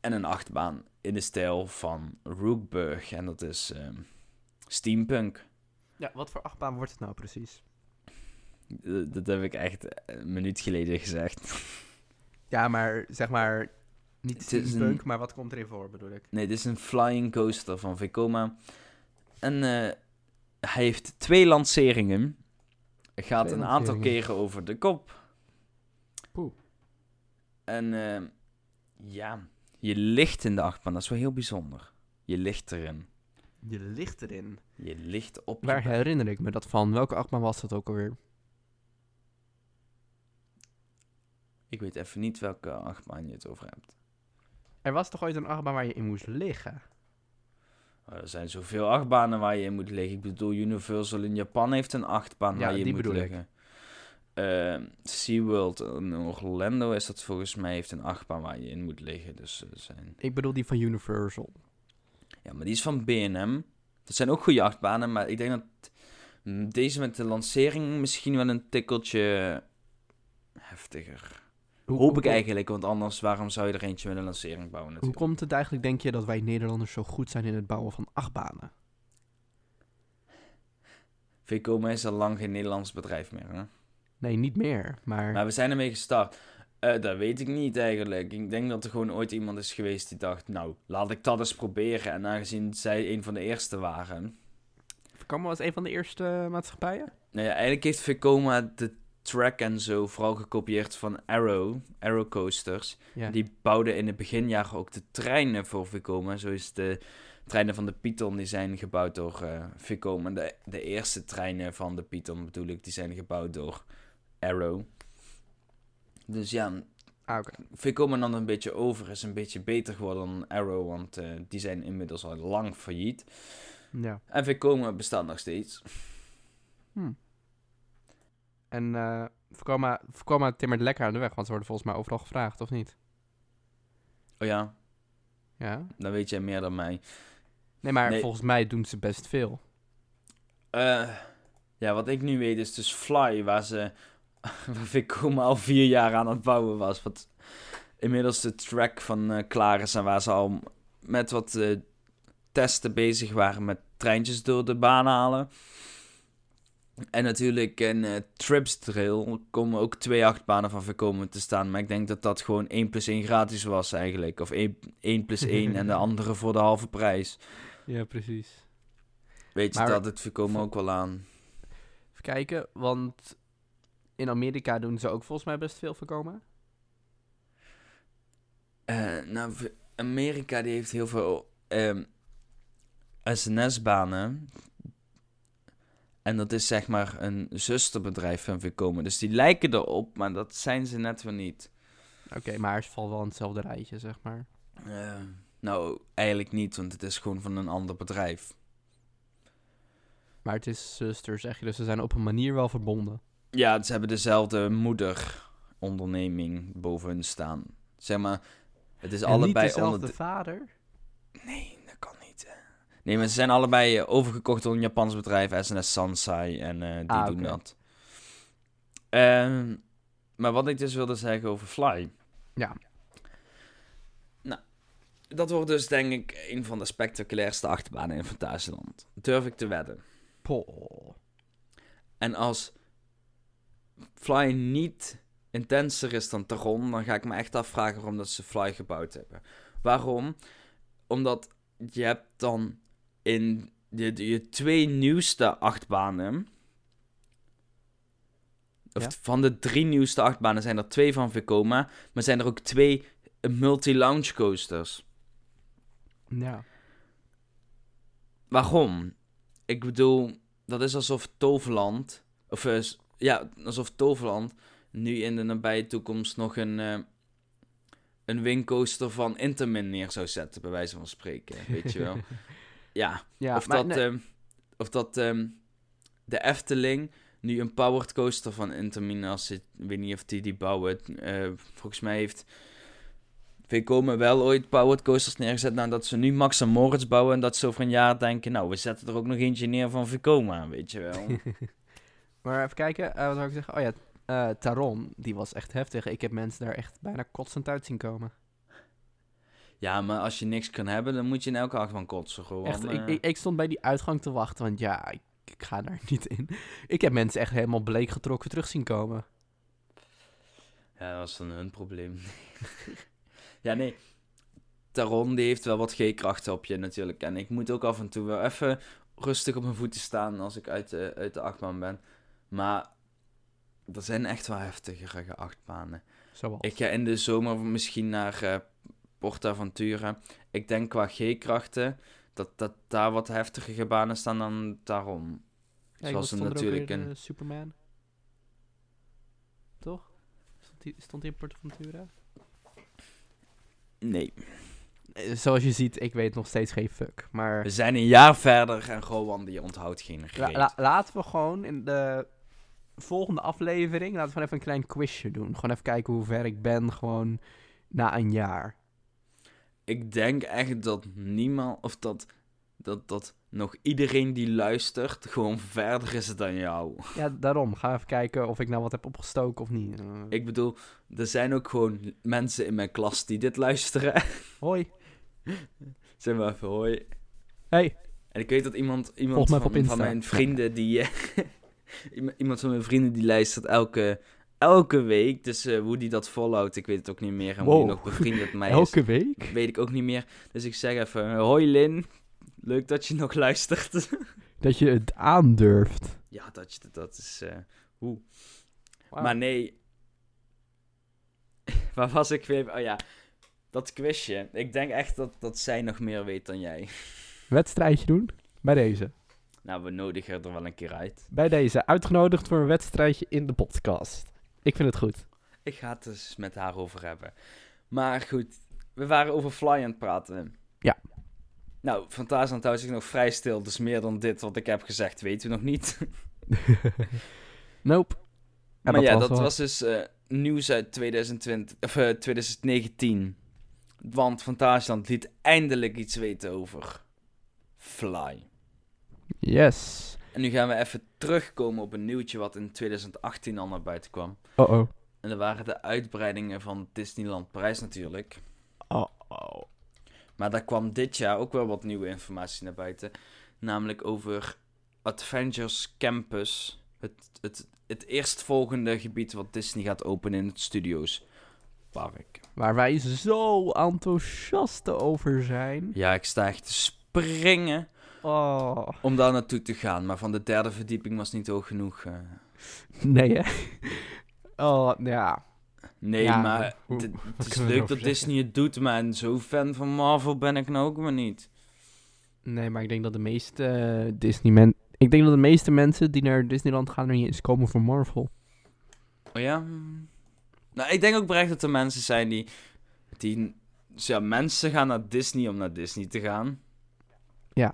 en een achtbaan in de stijl van Rookburg. En dat is ehm, steampunk. Ja, wat voor achtbaan wordt het nou precies? Eh, Dat heb ik echt een minuut geleden gezegd. Ja, maar zeg maar... Niet Het steampunk, een- maar wat komt erin voor, bedoel ik? Nee, dit is een flying coaster van Vekoma. En eh, hij heeft twee lanceringen. Hij gaat Twee een aantal keren over de kop. Poeh. En eh, ja, je ligt in de achtbaan. Dat is wel heel bijzonder. Je ligt erin. Je ligt erin. Je ligt op je Waar herinner ik me dat van? Welke achtbaan was dat ook alweer? Ik weet even niet welke achtbaan je het over hebt. Er was toch ooit een achtbaan waar je in moest liggen? Oh, Er zijn zoveel achtbanen waar je in moet liggen. Ik bedoel, Universal in Japan heeft een achtbaan Ja, waar je die moet bedoel ik. liggen. Eh, SeaWorld in Orlando is dat volgens mij heeft een achtbaan waar je in moet liggen. Dus er zijn... Ik bedoel die van Universal. Ja, maar die is van B&M. Dat zijn ook goede achtbanen, maar ik denk dat deze met de lancering misschien wel een tikkeltje heftiger Hoe- Hoop hoe ik eigenlijk, want anders waarom zou je er eentje met een lancering bouwen Hoe natuurlijk. komt het eigenlijk, denk je, dat wij Nederlanders zo goed zijn in het bouwen van achtbanen? Vekoma is al lang geen Nederlands bedrijf meer, hè? Nee, niet meer. Maar, Maar we zijn ermee gestart. Eh, dat weet ik niet eigenlijk. Ik denk dat er gewoon ooit iemand is geweest die dacht, nou, laat ik dat eens proberen. En aangezien zij een van de eerste waren... Vekoma was een van de eerste eh, maatschappijen? Nou ja, eigenlijk heeft Vekoma de track en zo vooral gekopieerd van Arrow, Arrow Coasters. Ja. Die bouwden in het beginjaren ook de treinen voor Vekoma. Zo is de treinen van de Python, die zijn gebouwd door eh Vekoma. De, de eerste treinen van de Python bedoel ik, die zijn gebouwd door Arrow. Dus ja, Ah. Vekoma dan een beetje over, is een beetje beter geworden dan Arrow, want eh, die zijn inmiddels al lang failliet. Ja. En Vekoma bestaat nog steeds. En eh Vekoma, Vekoma timmert lekker aan de weg, want ze worden volgens mij overal gevraagd, of niet? Oh ja, Ja. dan weet jij meer dan mij. Nee, maar Nee. volgens mij doen ze best veel. Eh, ja, wat ik nu weet is dus Fly, waar ze waar Vekoma al vier jaar aan het bouwen was. Wat inmiddels de track van eh, klaar is en waar ze al met wat eh, testen bezig waren met treintjes door de baan halen. En natuurlijk in eh Trips Trail komen ook twee achtbanen van Vekoma te staan. Maar ik denk dat dat gewoon 1 plus 1 gratis was eigenlijk. Of 1, 1 plus 1 en de andere voor de halve prijs. Ja, precies. Weet je, Maar- dat het Vekoma ook wel aan. Even kijken, want in Amerika doen ze ook volgens mij best veel Vekoma. Eh, nou, Amerika die heeft heel veel ehm, SNS-banen. En dat is zeg maar een zusterbedrijf van Vekoma. Dus die lijken erop, maar dat zijn ze net weer niet. Oké, maar ze valt wel in hetzelfde rijtje, zeg maar. Eh, nou, eigenlijk niet, want het is gewoon van een ander bedrijf. Maar het is zuster, zeg je, dus ze zijn op een manier wel verbonden. Ja, ze hebben dezelfde moederonderneming boven hun staan. Zeg maar, het is en allebei niet dezelfde onder de- vader? Nee, dat kan niet. Nee, maar ze zijn allebei eh, overgekocht door een Japans bedrijf, SNS Sansai, en eh, die Ah, doen dat. Ehm, maar wat ik dus wilde zeggen over Fly. Ja. Nou, dat wordt dus denk ik een van de spectaculairste achtbanen in Fantasieland. Durf ik te wedden. Poh. En als Fly niet intenser is dan Taron, dan ga ik me echt afvragen waarom dat ze Fly gebouwd hebben. Waarom? Omdat je hebt dan in je, je twee nieuwste achtbanen. Of Ja. van de drie nieuwste achtbanen zijn er twee van Vekoma, maar zijn er ook twee multi-launch coasters. Ja. Waarom? Ik bedoel, dat is alsof Toverland, of eh, s- ja, alsof Toverland nu in de nabije toekomst nog een, eh een wingcoaster van Intermin neer zou zetten, bij wijze van spreken, weet je wel. Ja, ja of, dat, nee, ehm, of dat ehm, de Efteling nu een powered coaster van Intermin, als ik weet niet of die die bouwen, eh, volgens mij heeft Vekoma wel ooit powered coasters neergezet, nadat ze nu Max en Moritz bouwen en dat ze over een jaar denken, nou, we zetten er ook nog eentje neer van Vekoma, weet je wel. maar even kijken, eh, wat zou ik zeggen? Oh ja, eh, Taron, die was echt heftig. Ik heb mensen daar echt bijna kotsend uit zien komen. ja, maar als je niks kan hebben, dan moet je in elke achtbaan kotsen gewoon. Echt, eh. ik, ik, ik stond bij die uitgang te wachten, want ja, ik, ik ga daar niet in. Ik heb mensen echt helemaal bleek getrokken terug zien komen. Ja, dat was dan hun probleem. ja, nee. Taron, die heeft wel wat G-krachten op je natuurlijk. En ik moet ook af en toe wel even rustig op mijn voeten staan als ik uit de, uit de achtbaan ben. Maar er zijn echt wel heftigere achtbanen. Zoals. Ik ga in de zomer misschien naar eh PortAventura. Ik denk qua G-krachten dat, dat daar wat heftigere banen staan dan. Ja, zoals er natuurlijk een- eh, Superman. Toch? Stond die, stond die in Portaventura? Nee. Eh, Zoals je ziet, ik weet nog steeds geen fuck. Maar We zijn een jaar verder en Rowan die onthoudt geen la- reet. la- laten we gewoon in de volgende aflevering... Laten we gewoon even een klein quizje doen. Gewoon even kijken hoe ver ik ben gewoon na een jaar. Ik denk echt dat niemand, of dat, dat, dat nog iedereen die luistert gewoon verder is dan jou. Ja, daarom. Ga even kijken of ik nou wat heb opgestoken of niet. Ik bedoel, er zijn ook gewoon mensen in mijn klas die dit luisteren. Hoi. zeg maar even hoi. Hey. En ik weet dat iemand, iemand van, van mijn vrienden die... iemand- van mijn vrienden die luistert elke, elke week. Dus eh, hoe die dat volhoudt, ik weet het ook niet meer. En hoe die nog bevriend met mij is, Elke week? weet ik ook niet meer. Dus ik zeg even, eh, hoi Lin. Leuk dat je nog luistert. Dat je het aandurft. ja, dat, je, dat is... eh, hoe. Maar nee. Waar was ik weer? Oh ja, dat quizje. Ik denk echt dat, dat zij nog meer weet dan jij. Wedstrijdje doen? Bij deze. Nou, we nodigen er wel een keer uit. Bij deze. Uitgenodigd voor een wedstrijdje in de podcast. Ik vind het goed. Ik ga het dus met haar over hebben. Maar goed, we waren over Fly aan het praten. Ja. Nou, Fantasyland houdt zich nog vrij stil. Dus meer dan dit wat ik heb gezegd weten we nog niet. Nope. En maar ja, dat wel- was dus eh, nieuws uit 2020, of, eh, 2019. Want Fantasyland liet eindelijk iets weten over Fly. Yes. En nu gaan we even terugkomen op een nieuwtje wat in 2018 al naar buiten kwam. Oh oh. En dat waren de uitbreidingen van Disneyland Parijs natuurlijk. Oh oh. Maar daar kwam dit jaar ook wel wat nieuwe informatie naar buiten. Namelijk over Adventures Campus. Het, het, het eerstvolgende gebied wat Disney gaat openen in het Studios Park. Waar wij zo enthousiast over zijn. Ja, ik sta echt te springen Oh. om daar naartoe te gaan. Maar van de derde verdieping was niet hoog genoeg. eh. Nee hè? Oh, ja. Nee, Ja, maar hoe- het- is leuk dat Disney het doet. Maar zo fan van Marvel ben ik nou ook maar niet. Nee, maar ik denk dat de meeste eh, Disney men Ik denk dat de meeste mensen die naar Disneyland gaan er niet eens komen voor Marvel. Oh ja? Nou, ik denk ook bereikt dat er mensen zijn die... die ja, mensen gaan naar Disney om naar Disney te gaan. Ja.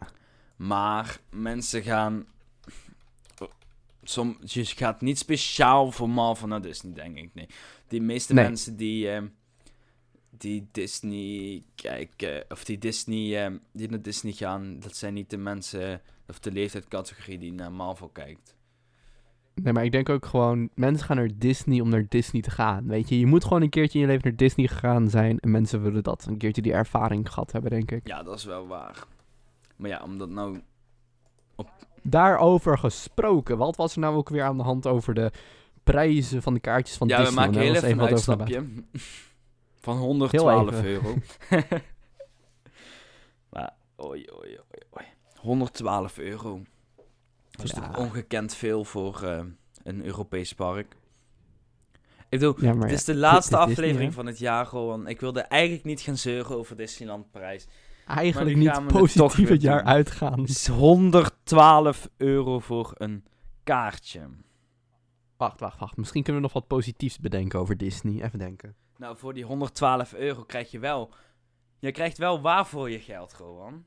Maar mensen gaan... Som, je gaat niet speciaal voor Marvel naar Disney, denk ik. Nee. Die meeste Nee. mensen die... eh, die Disney kijken... Of die Disney... eh, die naar Disney gaan... Dat zijn niet de mensen... Of de leeftijdscategorie die naar Marvel kijkt. Nee, maar ik denk ook gewoon, mensen gaan naar Disney om naar Disney te gaan. Weet je, je moet gewoon een keertje in je leven naar Disney gegaan zijn. En mensen willen dat een keertje die ervaring gehad hebben, denk ik. Ja, dat is wel waar. Maar ja, omdat nou... Daarover gesproken, wat was er nou ook weer aan de hand over de prijzen van de kaartjes van ja, we Disney? maken Want heel even een uitstapje. Van 112 even. euro. maar, oei, oei, oei. 112 euro. Dat is Ja. toch ongekend veel voor eh, een Europees park. Ik bedoel. Ja, ja, is de laatste Disney, aflevering van het jaar gewoon. Ik wilde eigenlijk niet gaan zeuren over Disneyland Parijs. Eigenlijk niet positief het jaar doen. uitgaan. Is 112 euro voor een kaartje. Wacht, wacht, wacht. Misschien kunnen we nog wat positiefs bedenken over Disney. Even denken. Nou, voor die 112 euro krijg je wel... Je krijgt wel waar voor je geld, Rowan.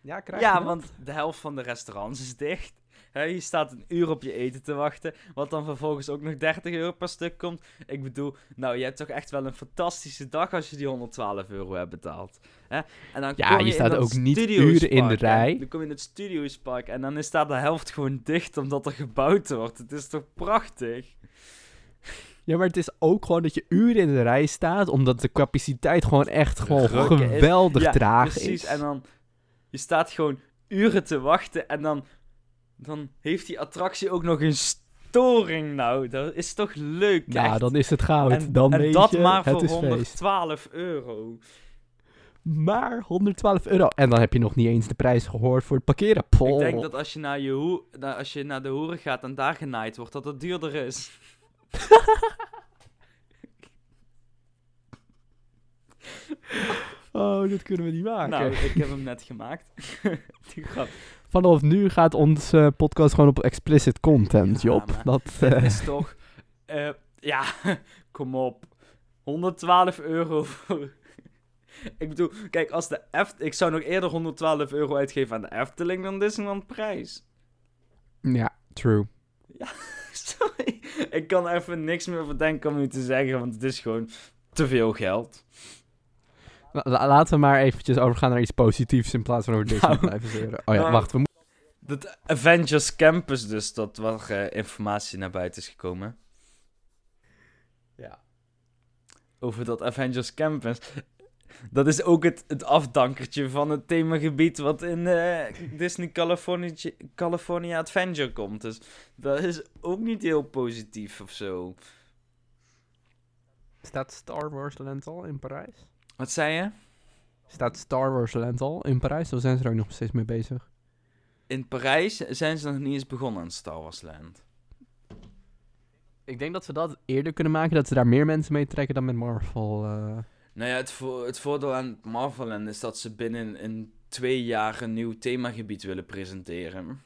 Ja, Ja, want de helft van de restaurants is dicht. Hè, je staat een uur op je eten te wachten, wat dan vervolgens ook nog 30 euro per stuk komt. Ik bedoel, nou, je hebt toch echt wel een fantastische dag als je die 112 euro hebt betaald. Hè? En dan Ja, kom je in staat ook niet uren in de rij. Dan kom je in het Studiospark en dan is daar de helft gewoon dicht omdat er gebouwd wordt. Het is toch prachtig? Ja, maar het is ook gewoon dat je uren in de rij staat, omdat de capaciteit gewoon echt gewoon Rukken is. geweldig ja, traag precies. is. En dan, je staat gewoon uren te wachten en dan, dan heeft die attractie ook nog een storing. Nou, dat is toch leuk, Ja, echt? dan is het goud. en, dan en weet dat je, maar voor is feest. 112 euro. Maar 112 euro. En dan heb je nog niet eens de prijs gehoord voor het parkeren. Ik denk dat als je, naar je als je naar de hoeren gaat en daar genaaid wordt, dat het duurder is. Oh, dat kunnen we niet maken. Nou, ik heb hem net gemaakt. Die grap. Vanaf nu gaat onze podcast gewoon op explicit content, Job. Dat, eh, is toch... eh, ja, kom op. 112 euro voor... Ik bedoel, kijk, als de Eft... Ik zou nog eerder 112 euro uitgeven aan de Efteling dan Disneyland prijs. ja, true. Sorry. Ik kan even niks meer bedenken om nu te zeggen, want het is gewoon te veel geld. La- la- laten we maar eventjes overgaan naar iets positiefs in plaats van over Disney Nou. blijven zeuren. Oh ja, Nou. wacht, we moeten... Dat Avengers Campus dus, dat waar eh, informatie naar buiten is gekomen. Ja. Over dat Avengers Campus. Dat is ook het, het afdankertje van het themagebied wat in eh, Disney California, California Adventure komt. Dus dat is ook niet heel positief of zo. Staat Star Wars Land al in Parijs? Wat zei je? Staat Star Wars Land al in Parijs? Of zijn ze er ook nog steeds mee bezig? In Parijs zijn ze nog niet eens begonnen aan Star Wars Land. Ik denk dat ze dat eerder kunnen maken, dat ze daar meer mensen mee trekken dan met Marvel. eh. Nou ja, het, vo- het voordeel aan Marvel Land is dat ze binnen in twee jaar een nieuw themagebied willen presenteren.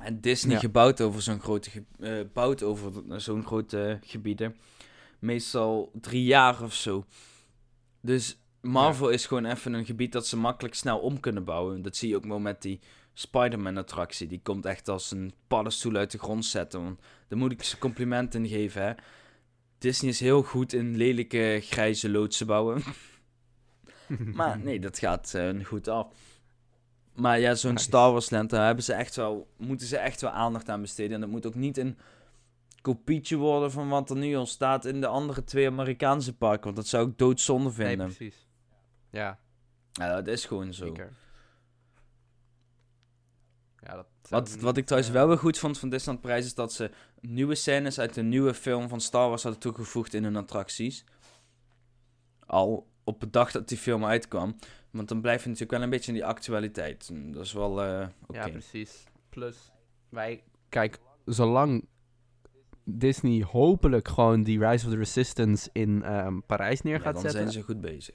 En Disney Ja. gebouwd over zo'n grote eh, bouwt over zo'n grote gebieden. Meestal drie jaar of zo. Dus Marvel is gewoon even een gebied dat ze makkelijk snel om kunnen bouwen. Dat zie je ook wel met die Spider-Man attractie. Die komt echt als een paddenstoel uit de grond zetten. Want daar moet ik ze complimenten in geven, hè. Disney is heel goed in lelijke grijze loodsen bouwen. maar nee, dat gaat eh, goed af. Maar ja, zo'n Nice. Star Wars Land, daar hebben ze echt wel, moeten ze echt wel aandacht aan besteden. En dat moet ook niet een kopietje worden van wat er nu al staat in de andere twee Amerikaanse parken. Want dat zou ik doodzonde Nee, vinden. precies. Ja, ja, dat is gewoon zo. zeker. Ja, dat Wat, niet, wat ik trouwens eh, wel weer goed vond van Disneyland Prijs is dat ze nieuwe scènes uit de nieuwe film van Star Wars hadden toegevoegd in hun attracties. Al op de dag dat die film uitkwam. Want dan blijf je natuurlijk wel een beetje in die actualiteit. Dat is wel eh, oké. Ja, precies. Plus, wij... Kijk, zolang Disney hopelijk gewoon die Rise of the Resistance in ehm, Parijs neer Ja, gaat dan zetten... zijn ze goed bezig.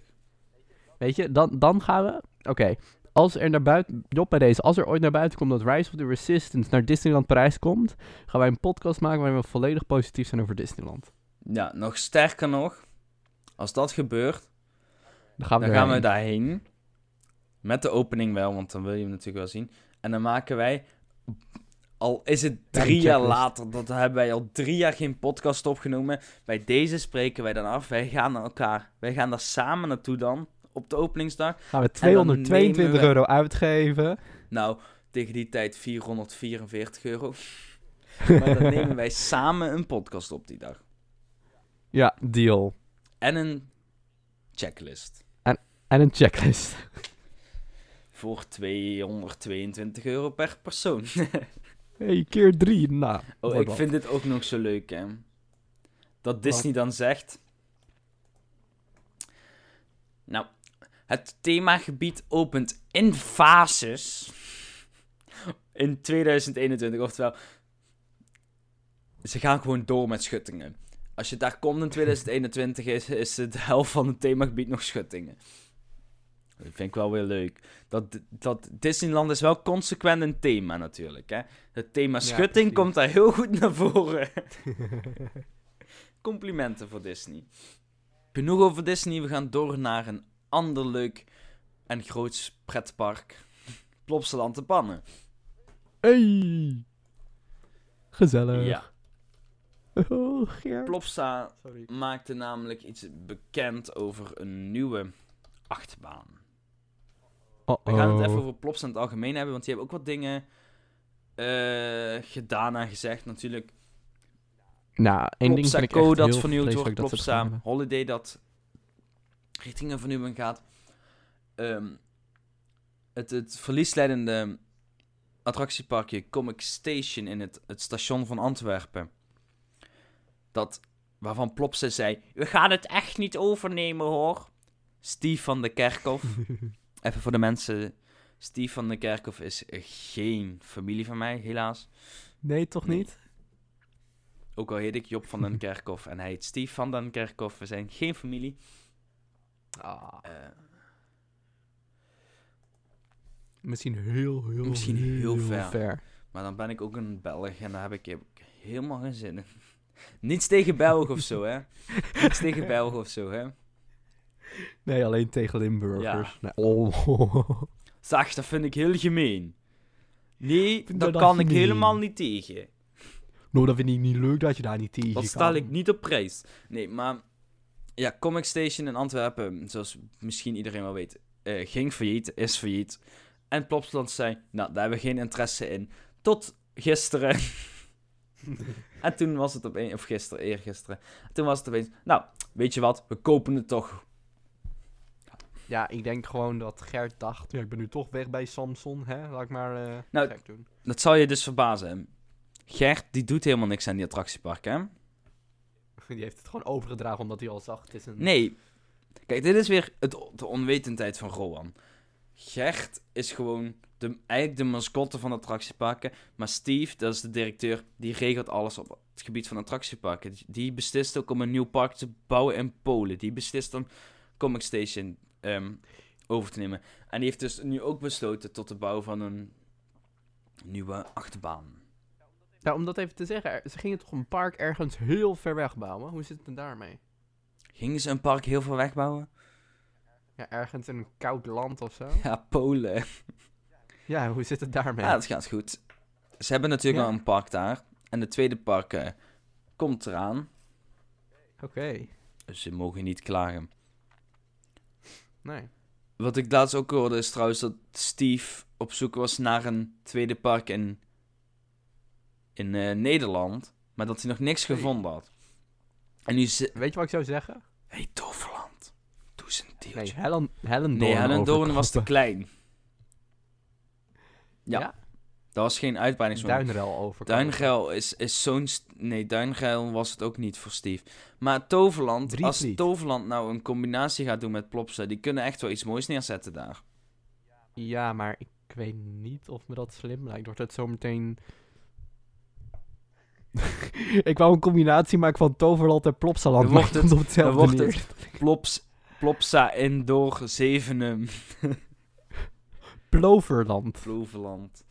Weet je, dan, dan gaan we... Oké, als er naar buiten... Job bij deze. Als er ooit naar buiten komt dat Rise of the Resistance naar Disneyland Parijs komt... gaan wij een podcast maken waarin we volledig positief zijn over Disneyland. Ja, nog sterker nog. Als dat gebeurt, Dan gaan we, dan gaan we daarheen. Met de opening wel, want dan wil je hem natuurlijk wel zien. En dan maken wij, al is het drie jaar later, dat hebben wij al drie jaar geen podcast opgenomen. Bij deze spreken wij dan af. Wij gaan naar elkaar, wij gaan daar samen naartoe dan, op de openingsdag. Gaan we dan 222 nemen we- euro uitgeven. Nou, tegen die tijd 444 euro. maar dan nemen wij samen een podcast op die dag. Ja, deal. En een checklist. En een checklist. Voor 222 euro per persoon. hey, keer drie. Nou, Oh, ik wat. vind dit ook nog zo leuk, hè. Dat Disney dan zegt... Nou, het themagebied opent in fases in 2021. Oftewel, ze gaan gewoon door met schuttingen. Als je daar komt in 2021, is, is de helft van het themagebied nog schuttingen. Dat vind ik wel weer leuk. Dat, dat Disneyland is wel consequent een thema natuurlijk. Hè? Het thema schutting komt daar heel goed naar voren. Complimenten voor Disney. Genoeg over Disney, we gaan door naar een ander leuk en groots pretpark. Plopsaland te Pannen. Hey. Gezellig. Ja, Oh. Plopsa Sorry. maakte namelijk iets bekend over een nieuwe achtbaan. Oh, We gaan het even over Plops in het algemeen hebben, want die hebben ook wat dingen eh, gedaan en gezegd. Natuurlijk, Nou, één ding vind ik echt Co dat heel vernieuwd wordt, dat Plopsa hebben. Holiday dat richting een vernieuwing gaat. Ehm, het, het verliesleidende attractieparkje Comic Station in het, het station van Antwerpen. Dat, waarvan Plopsa zei, we gaan het echt niet overnemen hoor. Steve van de Kerkhof. Even voor de mensen. Steve van de Kerkhof is geen familie van mij, helaas. Nee, toch Nee. niet? Ook al heet ik Job van den Kerkhof en hij heet Steve van den Kerkhof. We zijn geen familie. Ah, Eh, misschien heel, heel, Misschien heel ver. ver. maar dan ben ik ook een Belg en daar heb ik he- helemaal geen zin in. Niets tegen Belg of zo, hè? Niets tegen Belg of zo, hè? Nee, alleen tegen Limburgers. Ja. Nee. Oh. Dat vind ik heel gemeen. Nee, dat dat kan ik helemaal niet tegen. nou, dat vind ik niet leuk dat je daar niet tegen Dat kan. stel ik niet op prijs. Nee, maar Ja, Comic Station in Antwerpen, zoals misschien iedereen wel weet, eh, ging failliet, is failliet. En Plopsland zei, nou, daar hebben we geen interesse in. Tot gisteren. en toen was het opeens, of gisteren, eergisteren. Toen was het opeens, nou, weet je wat, we kopen het toch. Ja, ik denk gewoon dat Gert dacht, ja, ik ben nu toch weg bij Samson, hè? Laat ik maar eh Nou, gek doen. Dat zal je dus verbazen. Gert, die doet helemaal niks aan die attractiepark, hè? Die heeft het gewoon overgedragen omdat hij al zag, het is een... Nee. Kijk, dit is weer het, de onwetendheid van Rowan. Gert is gewoon de, eigenlijk de mascotte van de attractieparken. Maar Steve, dat is de directeur, die regelt alles op het gebied van attractieparken. Die beslist ook om een nieuw park te bouwen in Polen. Die beslist om Comic Station ehm, over te nemen. En die heeft dus nu ook besloten tot de bouw van een nieuwe achtbaan. Nou, om dat even te zeggen, ze gingen toch een park ergens heel ver weg bouwen? Hoe zit het dan daarmee? Gingen ze een park heel veel wegbouwen? Ja, ergens in een koud land of zo? Ja, Polen. Ja, hoe zit het daarmee? Ja, dat gaat goed. Ze hebben natuurlijk Ja. al een park daar. En de tweede park eh, komt eraan. Oké, Dus ze mogen niet klagen. Nee. Wat ik laatst ook hoorde is trouwens dat Steve op zoek was naar een tweede park in, in eh, Nederland. Maar dat hij nog niks Hey. gevonden had. En nu. Weet je wat ik zou zeggen? hey, Toverland. Doe eens een Nee. Helen, Helen Nee, Helen was te klein. Ja. Ja? Dat was geen uitbreidingsmoment. Duinrel over. Duingeil is, is zo'n... Nee, Duingeil was het ook niet voor Steve. Maar Toverland, als. Toverland nou een combinatie gaat doen met Plopsa, die kunnen echt wel iets moois neerzetten daar. Ja, maar ik weet niet of me dat slim lijkt. Wordt het zo meteen... ik wou een combinatie maken van Toverland en Plopsaland. Maar wordt het het- op hetzelfde wordt neer. Plops, Plopsa Indoor Zevenum, Ploverland. Ploverland.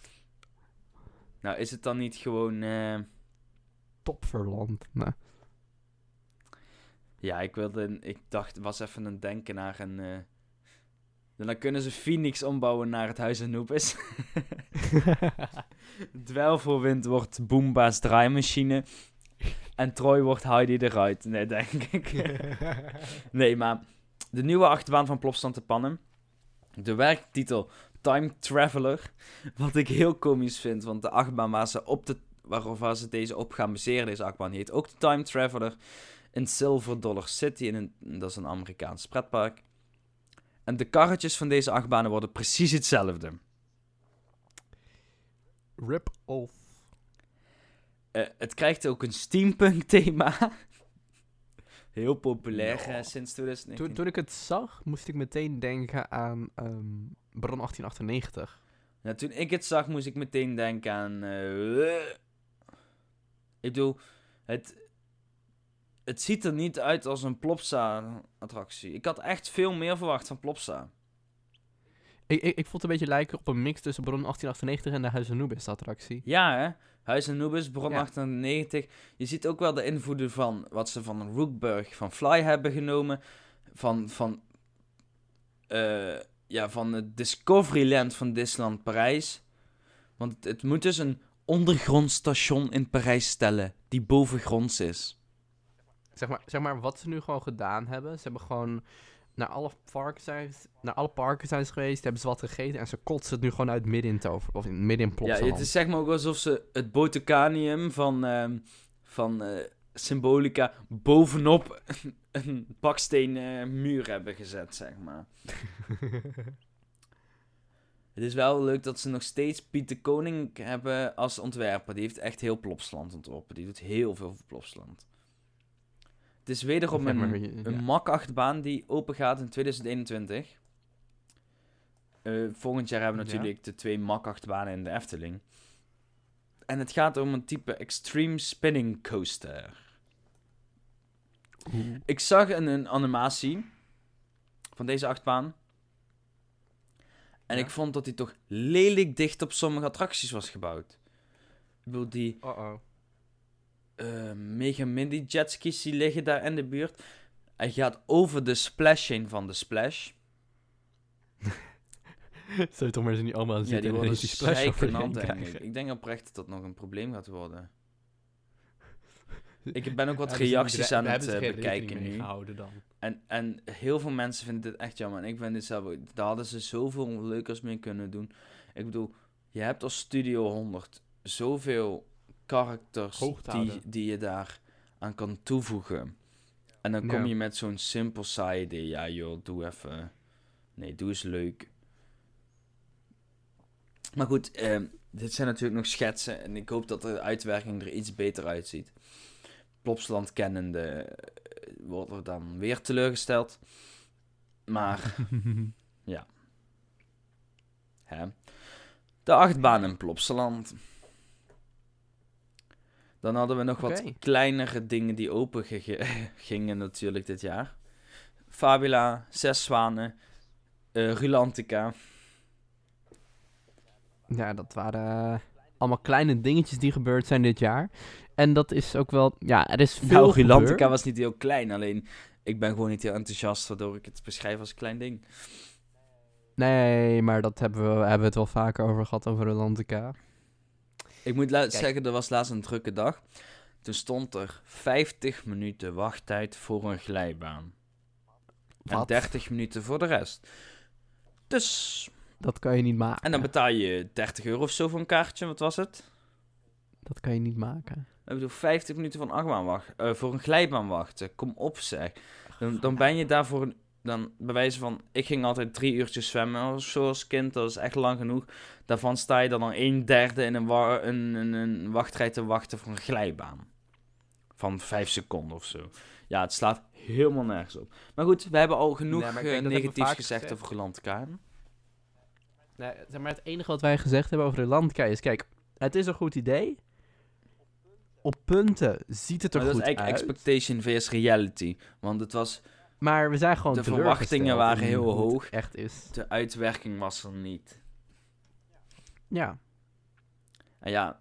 Nou, is het dan niet gewoon... eh, Topverland. Nou, Ja, ik wilde... Ik dacht, was even een denken naar een... eh, Dan kunnen ze Phoenix ombouwen naar het Huis Anubis. Dwelvelwind wordt Boomba's draaimachine. En Troy wordt Heidi eruit. Nee, denk ik. nee, maar de nieuwe achterbaan van Plopstand te pannen. De werktitel Time Traveler. Wat ik heel komisch vind, want de achtbaan waar ze, op de, waarop waar ze deze op gaan baseren, deze achtbaan, heet ook de Time Traveler. In Silver Dollar City, in een, dat is een Amerikaans pretpark. En de karretjes van deze achtbanen worden precies hetzelfde. Rip-off. Eh, het krijgt ook een steampunk thema. Heel populair Ja. eh, sinds 2019. Toen, toen ik het zag, moest ik meteen denken aan ehm Bron 1898. Ja, toen ik het zag, moest ik meteen denken aan. eh, ik bedoel, het, het ziet er niet uit als een Plopsa-attractie. Ik had echt veel meer verwacht van Plopsa. Ik, ik, ik vond het een beetje lijken op een mix tussen Bron 1898 en de Huis Anubis attractie. Ja, hè? Huis Anubis, Bron Ja. 98. Je ziet ook wel de invloeden van wat ze van Rookburg, van Fly hebben genomen. Van, van, eh, ja, van het Discoveryland van Disneyland Parijs. Want het, het moet dus een ondergrondstation in Parijs stellen, die bovengronds is. Zeg maar, zeg maar wat ze nu gewoon gedaan hebben. Ze hebben gewoon naar alle parken zijn, naar alle parken zijn ze geweest, hebben ze wat gegeten en ze kotsen het nu gewoon uit midden in Tover, of in, midden in Ja, het is zeg maar ook alsof ze het Boticanium van, ehm, van eh, Symbolica bovenop een baksteen eh, muur hebben gezet, zeg maar. Het is wel leuk dat ze nog steeds Piet de Koning hebben als ontwerper. Die heeft echt heel Plopsland ontworpen. Die doet heel veel voor Plopsland. Het is wederom een, je- een ja. mak-achtbaan die open gaat in 2021. Eh, volgend jaar hebben we Ja. natuurlijk de twee mak-achtbanen in de Efteling. En het gaat om een type Extreme Spinning Coaster. Oeh. Ik zag een, een animatie van deze achtbaan. En Ja? ik vond dat hij toch lelijk dicht op sommige attracties was gebouwd. Ik bedoel, die Uh-oh. Eh, Mega Mini jetskis die liggen daar in de buurt. Hij gaat over de splash heen van de splash. Zou je toch maar ze niet allemaal Ja, zitten die en worden die splash ik. krijgen. Ik denk oprecht dat dat nog een probleem gaat worden. ik ben ook wat reacties aan het ze eh, bekijken nu. gehouden dan. En, en heel veel mensen vinden dit echt jammer. En ik vind dit zelf ook. Daar hadden ze zoveel leukers mee kunnen doen. Ik bedoel, je hebt als Studio 100 zoveel karakters die, die je daar aan kan toevoegen. En dan kom Ja. je met zo'n simpel saai idee. Ja joh, doe even... Nee, doe eens leuk. Maar goed, ehm, dit zijn natuurlijk nog schetsen. En ik hoop dat de uitwerking er iets beter uitziet. Plopsland kennende eh, wordt er dan weer teleurgesteld. Maar, hè. De achtbaan in Plopsaland. Dan hadden we nog wat kleinere dingen die open gingen natuurlijk dit jaar. Fabula, Zes Zwanen, eh, Rulantica. Ja, dat waren eh, allemaal kleine dingetjes die gebeurd zijn dit jaar. En dat is ook wel... Ja, er is veel Nou, Rulantica gebeurd. was niet heel klein, alleen ik ben gewoon niet heel enthousiast waardoor ik het beschrijf als een klein ding. Nee, maar dat hebben we, hebben we het wel vaker over gehad, over Rolantica. Ik moet zeggen, er was laatst een drukke dag. Toen stond er 50 minuten wachttijd voor een glijbaan. En Wat? 30 minuten voor de rest. Dus, Dat kan je niet maken. en dan betaal je 30 euro of zo voor een kaartje, wat was het? Dat kan je niet maken. Ik bedoel, 50 minuten voor een, achtbaan wacht, eh, voor een glijbaan wachten. Kom op zeg. Dan, dan ben je daarvoor, een- dan bij wijze van, ik ging altijd drie uurtjes zwemmen of zo als kind. Dat is echt lang genoeg. Daarvan sta je dan al een derde in een, wa- een, een, een wachtrij te wachten voor een glijbaan. Van vijf seconden of zo. Ja, het slaat helemaal nergens op. Maar goed, we hebben al genoeg Nee, eh, dat negatiefs gezegd gezegd. over Gelandkaarten. Nee, zeg maar het enige wat wij gezegd hebben over Rolantica is... Kijk, het is een goed idee. Op punten ziet het er Maar dat goed is eigenlijk uit. expectation vs reality. Want het was, Maar we zijn gewoon De verwachtingen waren heel hoog. echt is. de uitwerking was er niet. Ja. En ja,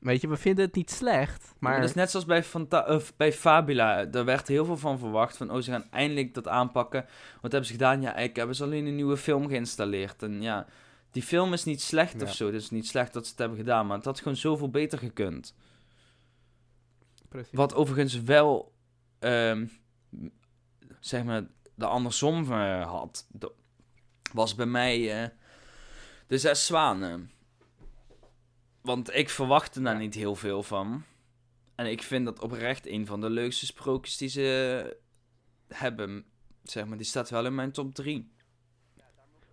Weet je, we vinden het niet slecht, Maar is net zoals bij, Fanta bij Fabula. Daar werd heel veel van verwacht. Van, oh, ze gaan eindelijk dat aanpakken. Wat hebben ze gedaan? Ja, eigenlijk hebben ze alleen een nieuwe film geïnstalleerd. En ja, die film is niet slecht Ja. of zo. Is niet slecht dat ze het hebben gedaan. Maar het had gewoon zoveel beter gekund. Precies. Wat overigens wel, ehm, zeg maar, de andersom eh, had. de- was bij mij eh, de Zes Zwanen. Want ik verwachtte daar niet heel veel van. En ik vind dat oprecht een van de leukste sprookjes die ze hebben. Zeg maar, die staat wel in mijn top 3.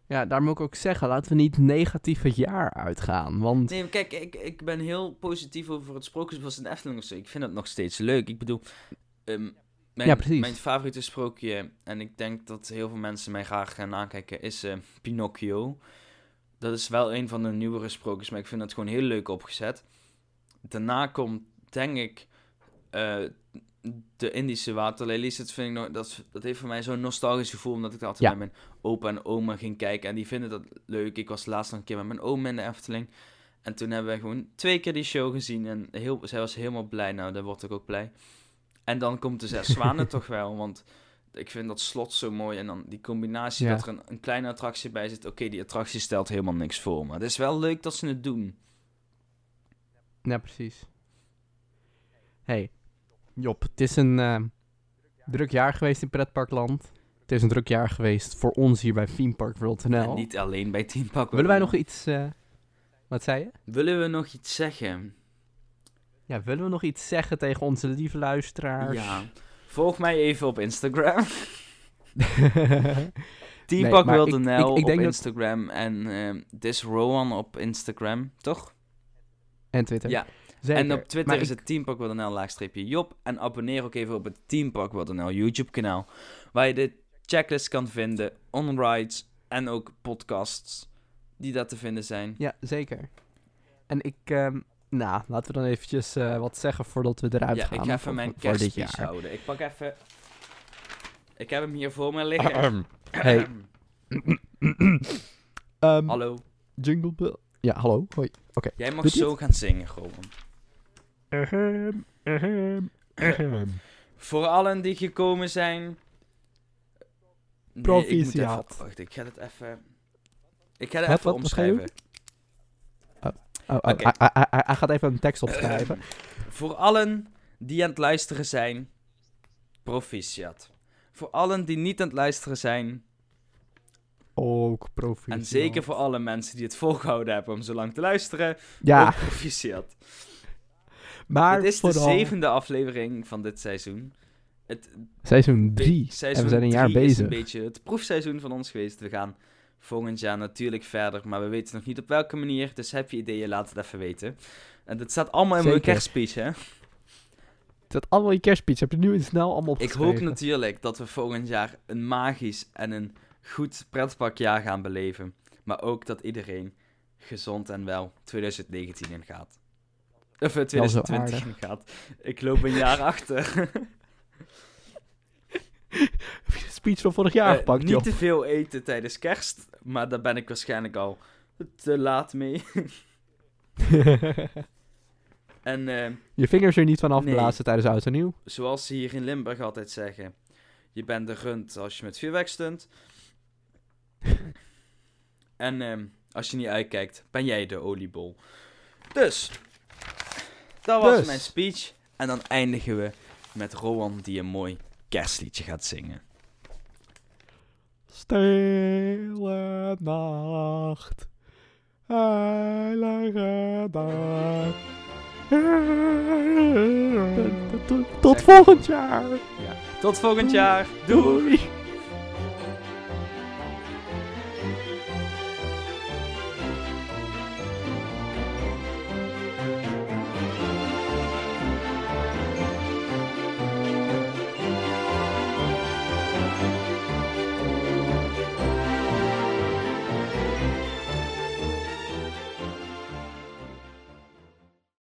Ja, daar moet ik ook zeggen, laten we niet negatief het jaar uitgaan. Want Nee, kijk, ik, ik ben heel positief over het Sprookjesbos in de Efteling of zo. Ik vind het nog steeds leuk. Ik bedoel, ehm, mijn, Ja, precies. mijn favoriete sprookje, en ik denk dat heel veel mensen mij graag gaan aankijken, is eh, Pinocchio. Dat is wel een van de nieuwere sprookjes, maar ik vind het gewoon heel leuk opgezet. Daarna komt, denk ik, eh, de Indische waterlelies. Dat, vind ik nog, dat, dat heeft voor mij zo'n nostalgisch gevoel, omdat ik altijd Ja. met mijn opa en oma ging kijken. En die vinden dat leuk. Ik was laatst nog een keer met mijn oom in de Efteling. En toen hebben we gewoon twee keer die show gezien. En heel, zij was helemaal blij. Nou, daar word ik ook blij. En dan komt de Zes Zwanen toch wel. Want ik vind dat slot zo mooi. En dan die combinatie Ja. dat er een, een kleine attractie bij zit. Oké, die attractie stelt helemaal niks voor. Maar het is wel leuk dat ze het doen. Ja, precies. hey, Job, het is een eh, druk jaar geweest in Pretparkland. Het is een druk jaar geweest voor ons hier bij Theme Park World En NL. niet alleen bij Team Park. Willen wij nog iets... eh, wat zei je? Willen we nog iets zeggen? Ja, willen we nog iets zeggen tegen onze lieve luisteraars? Ja. Volg mij even op Instagram. Nee, ik- ik op dat- Instagram. En ehm This Rowan op Instagram, toch? en Twitter. Ja. Zeker. En op Twitter Maar is ik- het Teampak Wilde Nel laagstreepje Job. En abonneer ook even op het Teampak Wilde Nel YouTube kanaal. Waar je de checklist kan vinden, on-rides en ook podcasts die daar te vinden zijn. Ja, zeker. En ik... ehm, nou, laten we dan eventjes eh, wat zeggen voordat we eruit Ja, gaan. ik ga even mijn jaar. houden. Ik pak even... Ik heb hem hier voor me liggen. Hey. Ehm, Hallo. Jingle bell. Ja, hallo. Hoi. Oké. Jij mag Doet zo gaan zingen, gewoon. Ahem, ahem, ahem. Voor allen die gekomen zijn. Nee, ik moet Proficiat. even- Wacht, ik ga het even. Ik ga het even wat, wat omschrijven. Oh, oh, hij, hij- hij- hij gaat even een tekst opschrijven. Voor allen die aan het luisteren zijn, proficiat. Voor allen die niet aan het luisteren zijn, Ook proficiat. en zeker voor alle mensen die het volgehouden hebben om zo lang te luisteren, Ja, ook proficiat. maar Dit is de zevende aflevering van dit seizoen. Het seizoen be- 3. seizoen En we zijn een jaar drie is bezig. een beetje het proefseizoen van ons geweest. We gaan volgend jaar natuurlijk verder, maar we weten nog niet op welke manier. Dus heb je ideeën, laat het even weten. En dat staat allemaal in mijn kerstspeech, hè. Dat allemaal je kerstspeech. Heb je nu snel allemaal Ik opgeschreven? hoop natuurlijk dat we volgend jaar een magisch en een goed pretparkjaar gaan beleven. Maar ook dat iedereen gezond en wel 2019 in gaat. Of eh, 2020 aardig. in gaat. Ik loop een jaar achter. Speech van vorig jaar Eh, gepakt, niet joh? te veel eten tijdens kerst, maar daar ben ik waarschijnlijk al te laat mee. En eh, je vingers er niet van Nee. afblazen tijdens oud en nieuw. zoals ze hier in Limburg altijd zeggen, je bent de rund als je met vuurwerk stunt. en eh, als je niet uitkijkt, ben jij de oliebol. Dus, dat was Dus. mijn speech. En dan eindigen we met Rowan die een mooi kerstliedje gaat zingen. Stille nacht, heilige dag. Tot volgend jaar. Tot volgend jaar. Doei.